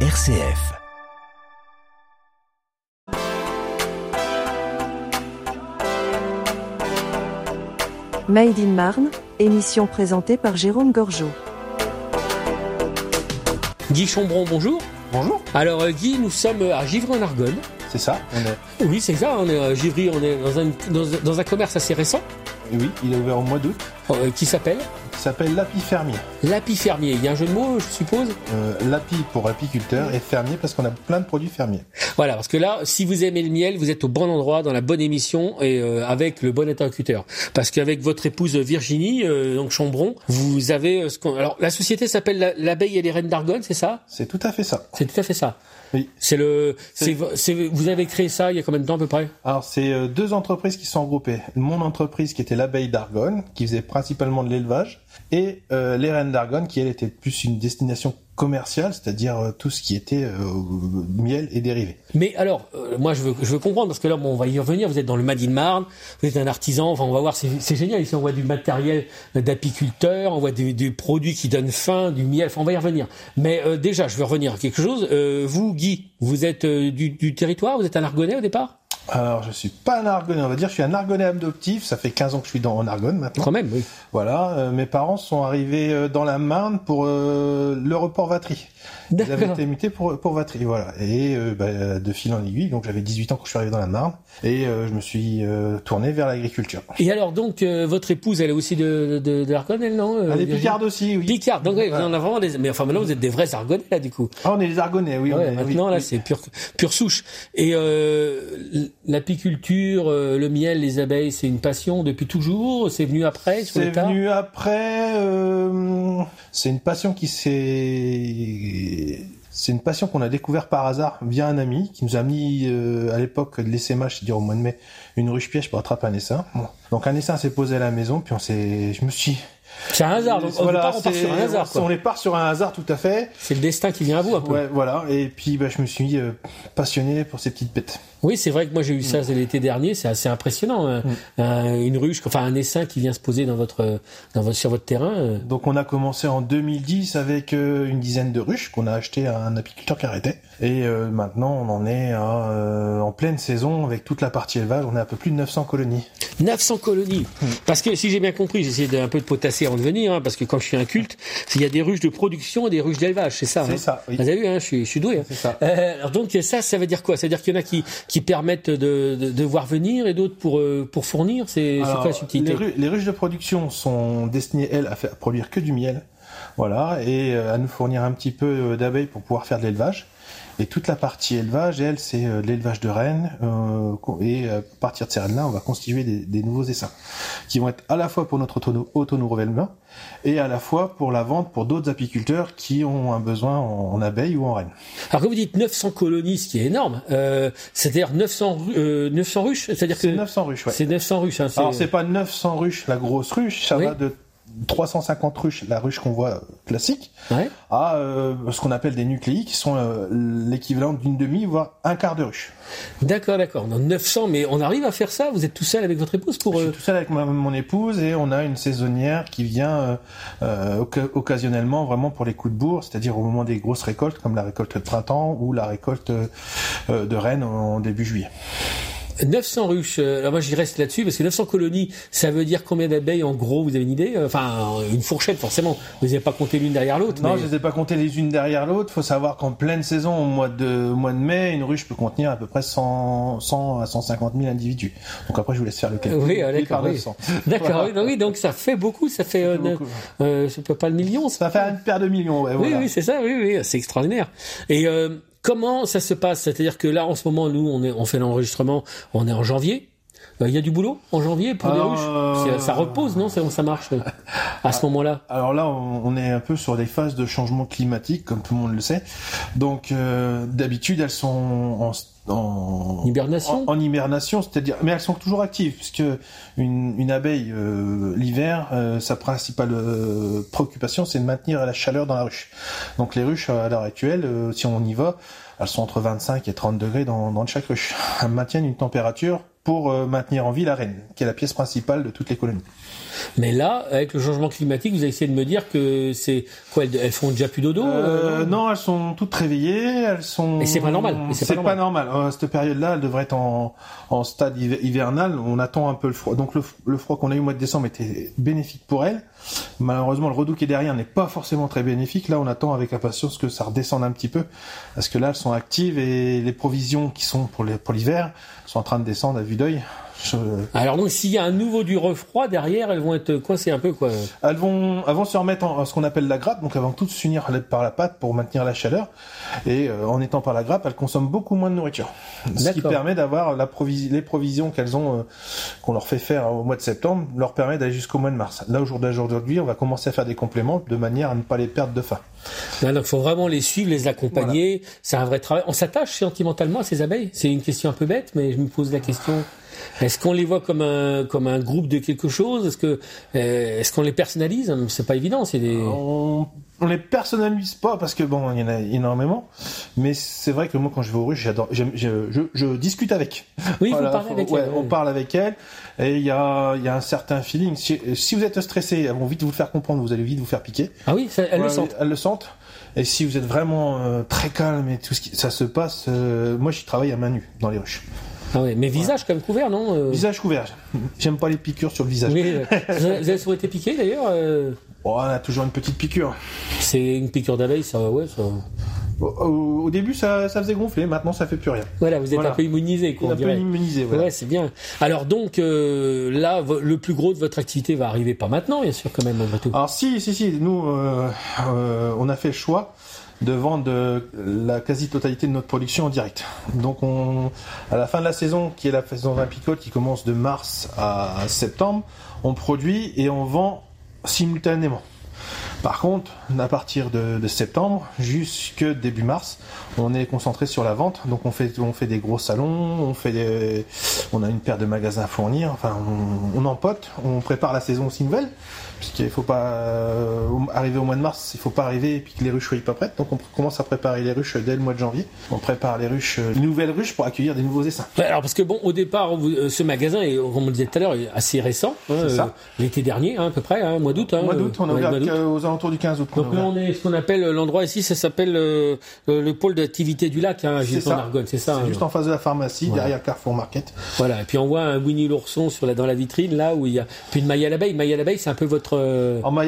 RCF. Made in Marne, émission présentée par Jérôme Gorgeau. Guy Chambron, bonjour. Bonjour. Alors euh, Guy, nous sommes à Givry en Argonne. C'est ça. On est... Oui, c'est ça, on est à Givry, on est dans un, dans, dans un commerce assez récent Oui, il est ouvert au mois d'août. euh, qui s'appelle? Il s'appelle Lapi Fermier. L'Api Fermier. Il y a un jeu de mots, je suppose? Euh, Lapi pour apiculteur et fermier parce qu'on a plein de produits fermiers. Voilà, parce que là, si vous aimez le miel, vous êtes au bon endroit, dans la bonne émission et euh, avec le bon interlocuteur. Parce qu'avec votre épouse Virginie, euh, donc Chambron, vous avez euh, ce qu'on... Alors, la société s'appelle La- l'Abeille et les Reines d'Argonne, c'est ça? C'est tout à fait ça. C'est tout à fait ça. Oui. C'est le... C'est- C'est, c'est- vous avez créé ça il y a combien de temps à peu près? Alors c'est euh, deux entreprises qui sont regroupées. Mon entreprise qui était l'abeille d'Argonne, qui faisait principalement de l'élevage, et euh, les Reines d'Argonne qui elle était plus une destination commerciale, c'est-à-dire euh, tout ce qui était euh, miel et dérivés. Mais alors, euh, moi je veux, je veux comprendre parce que là, bon, on va y revenir. Vous êtes dans le Made in Marne, vous êtes un artisan. Enfin, on va voir, c'est génial. Ici, on voit du matériel d'apiculteur, on voit des, des produits qui donnent faim, du miel. Enfin, on va y revenir. Mais euh, déjà, je veux revenir à quelque chose. Euh, vous, Guy, vous êtes du, du territoire, vous êtes un Argonnais au départ? Alors je suis pas un Argonnais, on va dire, je suis un Argonnais adoptif. Ça fait 15 ans que je suis dans en Argonne maintenant. Quand même, oui. Voilà, euh, mes parents sont arrivés euh, dans la Marne pour euh, le report Vatry. Avaient D'accord. été mutés pour, pour Vatry, voilà. Et euh, bah, de fil en aiguille, donc j'avais 18 ans quand je suis arrivé dans la Marne, et euh, je me suis euh, tourné vers l'agriculture. Et alors, donc, euh, votre épouse, elle est aussi de, de, de l'Argonne, elle, non Elle est picarde aussi, oui. Picard. Donc, Voilà. on a vraiment des. Mais enfin, maintenant, vous êtes des vrais Argonnais là, du coup. Ah, on est les Argonnais, oui. on Ouais, est- maintenant oui, là oui. c'est pure pure souche. Et l'apiculture, le miel, les abeilles, c'est une passion depuis toujours? C'est venu après sur C'est venu après. c'est une passion qui s'est. C'est une passion qu'on a découvert par hasard via un ami qui nous a mis euh, à l'époque de l'essaimage, c'est-à-dire au mois de mai, une ruche piège pour attraper un essaim. Donc un essaim s'est posé à la maison, puis on s'est, je me suis. C'est un hasard. Donc on part, on part sur un hasard. On les part sur un hasard, tout à fait. C'est le destin qui vient à vous un peu. Ouais, voilà. Et puis bah, je me suis euh, passionné pour ces petites bêtes. Oui, c'est vrai que moi j'ai eu ça Mm. l'été dernier. C'est assez impressionnant. hein. Un- une ruche, enfin un essaim qui vient se poser dans votre, dans votre sur votre terrain. euh. Donc on a commencé en 2010 avec euh, une dizaine de ruches qu'on a acheté à un apiculteur qui arrêtait. Et euh, maintenant on en est à, euh, en pleine saison avec toute la partie élevage. On est à peu plus de 900 colonies. 900 colonies. Mm. Parce que si j'ai bien compris, de, un peu de potasser avant de venir, hein, parce que quand je suis un culte, il y a des ruches de production et des ruches d'élevage, c'est ça. C'est hein. ça, oui. Vous avez vu, hein, je suis, je suis doué. hein. C'est ça. Euh, alors donc ça, ça veut dire quoi? Ça veut dire qu'il y en a qui, qui permettent de, de, de voir venir et d'autres pour, pour fournir? C'est quoi la subtilité? les, ru- les ruches de production sont destinées, elles, à, faire, à produire que du miel. Voilà, et à nous fournir un petit peu d'abeilles pour pouvoir faire de l'élevage. Et toute la partie élevage, elle, c'est euh, de l'élevage de rennes. euh, et euh, à partir de ces rennes-là, on va constituer des, des nouveaux essaims qui vont être à la fois pour notre auto- auto-nourrissement et à la fois pour la vente pour d'autres apiculteurs qui ont un besoin en, en abeilles ou en rennes. Alors quand vous dites 900 colonies, ce qui est énorme, euh, c'est-à-dire 900, ru- euh, 900 ruches C'est-à-dire que C'est 900 ruches, ouais. c'est 900 ruches. Hein, Alors c'est pas 900 ruches, la grosse ruche, ça Oui. va de 350 ruches, la ruche qu'on voit euh, classique, Ouais. à euh, ce qu'on appelle des nucléi, qui sont euh, l'équivalent d'une demi, voire un quart de ruche. D'accord, d'accord. Dans 900, mais on arrive à faire ça? Vous êtes tout seul avec votre épouse pour... Je suis tout seul avec ma- mon épouse et on a une saisonnière qui vient occasionnellement vraiment pour les coups de bourre, c'est-à-dire au moment des grosses récoltes comme la récolte de printemps ou la récolte de rennes en début juillet. 900 ruches, euh, alors moi j'y reste là-dessus parce que 900 colonies, ça veut dire combien d'abeilles en gros Vous avez une idée? Enfin, une fourchette forcément. Vous n'avez pas compté l'une derrière l'autre. Non, mais- je les ai pas comptées les unes derrière l'autre. Faut savoir qu'en pleine saison, au mois de, au mois de mai, une ruche peut contenir à peu près 100, 100 à 150 000 individus. Donc après, je vous laisse faire le calcul. Oui, ah, d'accord, oui. 900. D'accord, Voilà. oui, donc, ça fait beaucoup, ça fait, euh, Ça beaucoup. euh, je peux pas le million. Ça fait une paire de millions, ouais, Oui, voilà. oui, c'est ça, oui, oui, c'est extraordinaire. Et euh, comment ça se passe? C'est-à-dire que là, en ce moment, nous, on, on fait l'enregistrement, on est en janvier. Euh, Il y a du boulot en janvier pour Alors, ruches euh, Ça repose, non Ça, ça marche euh, à ce moment-là Alors là, on est un peu sur des phases de changement climatique, comme tout le monde le sait. Donc, euh, d'habitude, elles sont en, en Hibernation en, en hibernation, c'est-à-dire, mais elles sont toujours actives, puisque une, une abeille euh, l'hiver, euh, sa principale euh, préoccupation, c'est de maintenir la chaleur dans la ruche. Donc les ruches à l'heure actuelle, euh, si on y va, elles sont entre 25 et 30 degrés dans, dans chaque ruche. Elles maintiennent une température pour euh, maintenir en vie la reine, qui est la pièce principale de toutes les colonies. Mais là, avec le changement climatique, vous avez essayé de me dire que c'est quoi Elles font déjà plus dodo euh, Non, elles sont toutes réveillées. Elles sont. Et c'est pas normal. C'est pas, normal. Euh, cette période-là, elle devrait être en, en stade hivernal. On attend un peu le froid. Donc le, le froid qu'on a eu au mois de décembre était bénéfique pour elles. Malheureusement, le redout qui est derrière n'est pas forcément très bénéfique. Là, on attend avec impatience que ça redescende un petit peu, parce que là, elles sont actives et les provisions qui sont pour l'hiver sont en train de descendre à vue d'œil. Alors donc s'il y a un nouveau du refroid derrière, elles vont être coincées un peu quoi. Elles vont, elles vont se remettre en ce qu'on appelle la grappe, donc elles vont toutes s'unir par la pâte pour maintenir la chaleur. Et euh, en étant par la grappe, elles consomment beaucoup moins de nourriture, ce qui permet d'avoir les provisions qu'elles ont, euh, qu'on leur fait faire au mois de septembre, leur permet d'aller jusqu'au mois de mars. Là au jour d'aujourd'hui, on va commencer à faire des compléments de manière à ne pas les perdre de faim. donc il faut vraiment les suivre, les accompagner. C'est un vrai travail. On s'attache sentimentalement à ces abeilles? C'est une question un peu bête, mais je me pose la question. Est-ce qu'on les voit comme un comme un groupe de quelque chose? Est-ce que euh, est-ce qu'on les personnalise? C'est pas évident. C'est des on, on, les personnalise pas parce que bon, il y en a énormément. Mais c'est vrai que moi, quand je vais aux ruches, j'adore. Je, je, je, discute avec. Oui, vous parlez avec ouais, On parle avec elle et il y a il y a un certain feeling. Si, si, vous êtes stressé, elles vont vite vous faire comprendre. Vous allez vite vous faire piquer. Ah oui, ça, elles le sentent. Elles le sentent. Et si vous êtes vraiment euh, très calme et tout ce qui ça se passe, euh, moi, je travaille à main nue dans les ruches. Ah mais visage quand même couvert, non euh Visage couvert. J'aime pas les piqûres sur le visage. Oui, euh, vous avez souvent été piqué d'ailleurs euh oh, On a toujours une petite piqûre. C'est une piqûre d'abeille, ça, ouais, ça. Au, début, ça, ça, faisait gonfler. Maintenant, ça fait plus rien. Voilà, vous êtes un peu immunisé, quoi. Un peu immunisé, voilà. Ouais, c'est bien. Alors donc, là, le plus gros de votre activité va arriver pas maintenant, bien sûr, quand même, malgré tout. Alors si, si, si. Nous, on a fait le choix de vendre la quasi-totalité de notre production en direct. Donc on, à la fin de la saison, qui est la saison apicole qui commence de mars à septembre, on produit et on vend simultanément. Par contre, à partir de, septembre jusque début mars, on est concentré sur la vente. Donc on fait, on fait des gros salons, on fait des, on a une paire de magasins à fournir. Enfin, on, on empote, on prépare la saison aussi nouvelle puisqu'il faut pas euh, arriver au mois de mars, il faut pas arriver et puis que les ruches soient pas prêtes. Donc on commence à préparer les ruches dès le mois de janvier. On prépare les ruches, euh, nouvelles ruches pour accueillir des nouveaux essaims. alors parce que bon, au départ, euh, ce magasin est, comme on le disait tout à l'heure, assez récent. Hein, l'été dernier, hein, à peu près, hein, mois d'août. mois d'août, on a ouvert aux alentours du 15 août. Donc là, on est ce qu'on appelle l'endroit ici, ça s'appelle le pôle d'activité du lac, hein, c'est ça. C'est ça. C'est juste en face de la pharmacie, derrière Carrefour Market. Voilà. Et puis on voit un Winnie l'ourson sur la, dans la vitrine là où il y a puis une maille à l'abeille. Maille à l'abeille, c'est un peu votre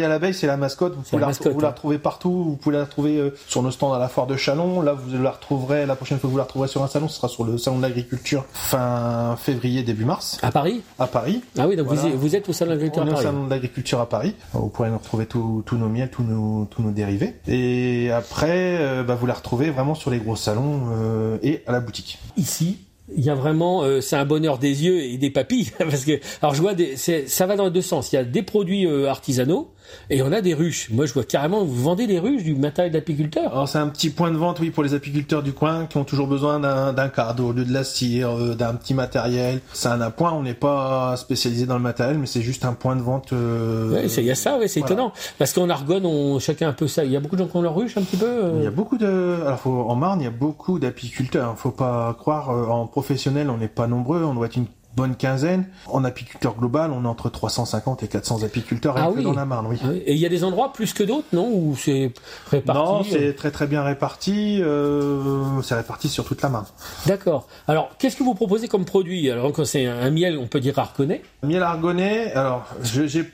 à l'abeille, c'est la mascotte. Vous pouvez la, vous la retrouver partout. Vous pouvez la trouver euh, sur nos stands à la foire de Chalon. Là, vous la retrouverez la prochaine fois que vous la retrouverez sur un salon, ce sera sur le salon de l'agriculture fin février début mars. À Paris? À Paris. Ah oui, donc vous, êtes au salon de l'agriculture à Paris. au salon de l'agriculture à Paris. Vous pourrez nous retrouver tous nos tous nos, tous nos dérivés. Et après, euh, bah, vous la retrouvez vraiment sur les gros salons euh, et à la boutique. Ici, il y a vraiment, euh, c'est un bonheur des yeux et des papilles parce que, alors je vois, des, ça va dans les deux sens. Il y a des produits euh, artisanaux et on a des ruches. Moi, je vois carrément, vous vendez des ruches, du matériel d'apiculteur. Alors c'est un petit point de vente, oui, pour les apiculteurs du coin qui ont toujours besoin d'un cadre au lieu de la cire, euh, d'un petit matériel. C'est un appoint. On n'est pas spécialisé dans le matériel, mais c'est juste un point de vente. Oui, il y a ça, oui, c'est étonnant parce qu'en Argonne, on chacun un peu ça. Il y a beaucoup de gens qui ont leur ruche un petit peu. Il y a beaucoup de, alors en Marne, il y a beaucoup d'apiculteurs. Faut pas croire en professionnels, on n'est pas nombreux, on doit être une bonne quinzaine. En apiculteur global, on est entre 350 et 400 apiculteurs ah dans la Marne, oui. Et il y a des endroits plus que d'autres, non? Ou c'est réparti Non, c'est très très bien réparti. Euh, c'est réparti sur toute la Marne. D'accord. Alors, qu'est-ce que vous proposez comme produit? Alors, quand c'est un miel, on peut dire argonné Miel argonné, alors, j'ai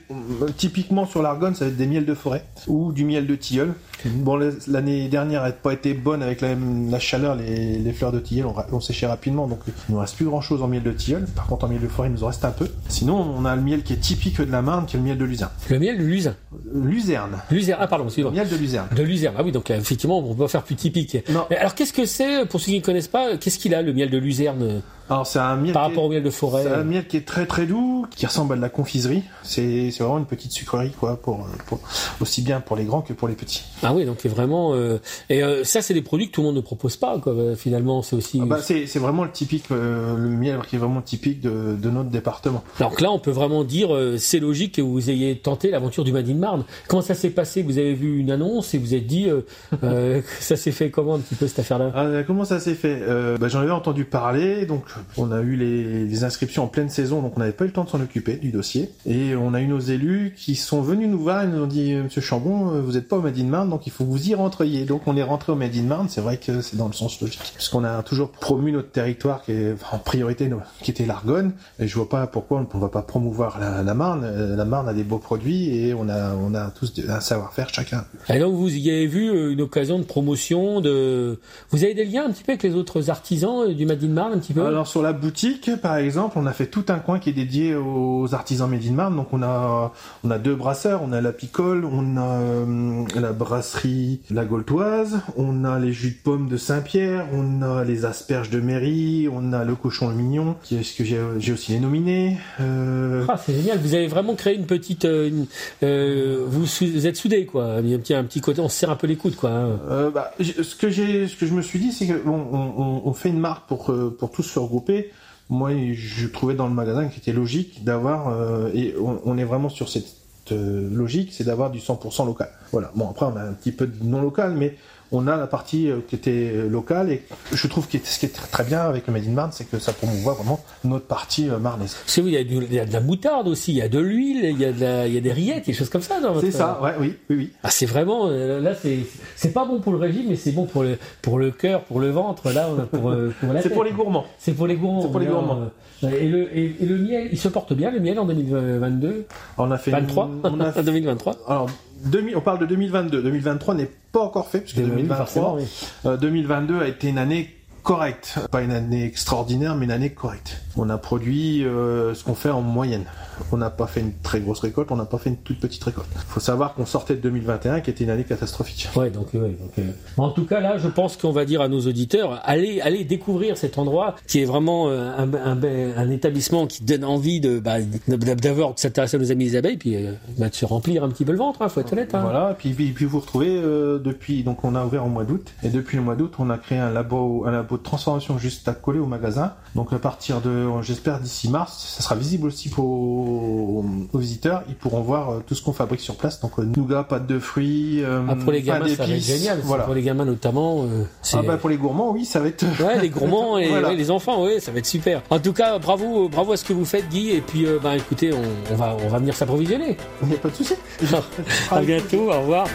typiquement sur l'argonne, ça va être des miels de forêt ou du miel de tilleul. Bon, l'année dernière n'a pas été bonne avec la, chaleur, les, fleurs de tilleul ont, séché rapidement, donc il ne nous reste plus grand chose en miel de tilleul. Par contre, en miel de forêt, il nous en reste un peu. Sinon, on a le miel qui est typique de la Marne, qui est le miel de Luzerne. Le miel de Luzerne Luzerne. Luzerne, ah pardon, excusez-moi. Miel de Luzerne. De Luzerne, ah oui, donc effectivement, on peut faire plus typique. Non. alors, qu'est-ce que c'est, pour ceux qui ne connaissent pas, qu'est-ce qu'il a, le miel de Luzerne alors c'est un miel par rapport au miel de forêt. C'est un miel qui est très très doux, qui ressemble à de la confiserie. C'est vraiment une petite sucrerie quoi pour, pour, aussi bien pour les grands que pour les petits. Ah oui donc c'est vraiment euh, et euh, ça c'est des produits que tout le monde ne propose pas quoi. Finalement c'est aussi. Ah bah, c'est c'est vraiment le typique euh, le miel qui est vraiment typique de, de notre département. Donc là, on peut vraiment dire, euh, c'est logique que vous ayez tenté l'aventure du Made in Marne. Comment ça s'est passé? Vous avez vu une annonce et vous êtes dit, euh, euh, ça s'est fait comment un petit peu cette affaire-là? Ah, comment ça s'est fait? Euh, bah, J'en avais entendu parler, donc on a eu les, les inscriptions en pleine saison, donc on n'avait pas eu le temps de s'en occuper du dossier. Et on a eu nos élus qui sont venus nous voir et nous ont dit, euh, Monsieur Chambon, vous n'êtes pas au Made in Marne, donc il faut que vous y rentriez. Donc on est rentré au Made in Marne, c'est vrai que c'est dans le sens logique. Puisqu'on a toujours promu notre territoire qui est enfin, en priorité, qui était l'Argonne, et je vois pas pourquoi on ne va pas promouvoir la, la Marne. Euh, La Marne a des beaux produits et on a, on a tous un savoir-faire chacun. Et donc vous y avez vu euh, une occasion de promotion, de... Vous avez des liens un petit peu avec les autres artisans euh, du Made in Marne un petit peu? Alors sur la boutique, par exemple, on a fait tout un coin qui est dédié aux artisans Made in Marne. Donc on a on a deux brasseurs, on a la Picole, on a la brasserie La Goltoise, on a les jus de pommes de Saint-Pierre, on a les asperges de Mairie, on a le cochon le mignon, qui est ce que j'ai j'ai aussi les nominés. Euh, Ah, c'est génial. Vous avez vraiment créé une petite, euh, une- euh, vous, êtes soudés quoi. Il y a un petit, un petit côté, on se serre un peu les coudes quoi. hein. Euh, bah, ce que j'ai, ce que je me suis dit, c'est que bon, on, on- fait une marque pour euh, pour tous se regrouper. Moi, je trouvais dans le magasin qu'il était logique d'avoir euh, et on, on est vraiment sur cette euh, logique, c'est d'avoir du 100% local. Voilà. Bon, après, on a un petit peu de non local, mais on a la partie euh, qui était euh, locale et je trouve que ce qui est très, bien avec le Made in Marne, c'est que ça promouvoit vraiment notre partie euh, marnaise. Que oui, il y, a du- il y a de la moutarde aussi, il y a de l'huile, il y a de la- il y a des rillettes, des choses comme ça. dans votre- C'est ça, ouais, oui, oui, oui. Ah, c'est vraiment là, c'est c'est pas bon pour le régime, mais c'est bon pour le pour le cœur, pour le ventre. Là, pour pour la C'est pour les gourmands. C'est pour les gourmands. C'est pour les gourmands. et le et, et le miel, il se porte bien le miel en 2022, On a fait une- 23, on a 2023. Alors, 2000 on parle de 2022. 2023 n'est pas encore fait, puisque Oui, 2023, forcément, oui. euh, 2022 a été une année correcte. Pas une année extraordinaire, mais une année correcte. On a produit euh, ce qu'on fait en moyenne. On n'a pas fait une très grosse récolte, on n'a pas fait une toute petite récolte. faut savoir qu'on sortait de 2021, qui était une année catastrophique. Ouais, donc, ouais, donc euh, En tout cas, là, je pense qu'on va dire à nos auditeurs, allez, allez découvrir cet endroit qui est vraiment euh, un, un, un établissement qui donne envie de, bah, d'abord de s'intéresser à nos amis des abeilles, puis bah, de se remplir un petit peu le ventre, hein, faut être honnête. Hein. Voilà, et puis, puis, puis vous retrouvez depuis, donc on a ouvert au mois d'août, et depuis le mois d'août, on a créé un labo, un labo de transformation juste à coller au magasin. Donc à partir de, j'espère d'ici mars, ça sera visible aussi pour aux, aux visiteurs, ils pourront voir euh, tout ce qu'on fabrique sur place. Donc euh, nougat, pâte de fruits, euh, Ah, pour les gamins, ça va être génial. Voilà. Pour les gamins notamment, euh. Ah bah pour les gourmands, oui, ça va être. Ouais, les gourmands et Voilà. ouais, les enfants, ouais, ça va être super. En tout cas, bravo, bravo à ce que vous faites, Guy. Et puis, euh, bah, écoutez, on, on va, on va venir s'approvisionner. Il n'y a pas de souci. à bientôt, au revoir.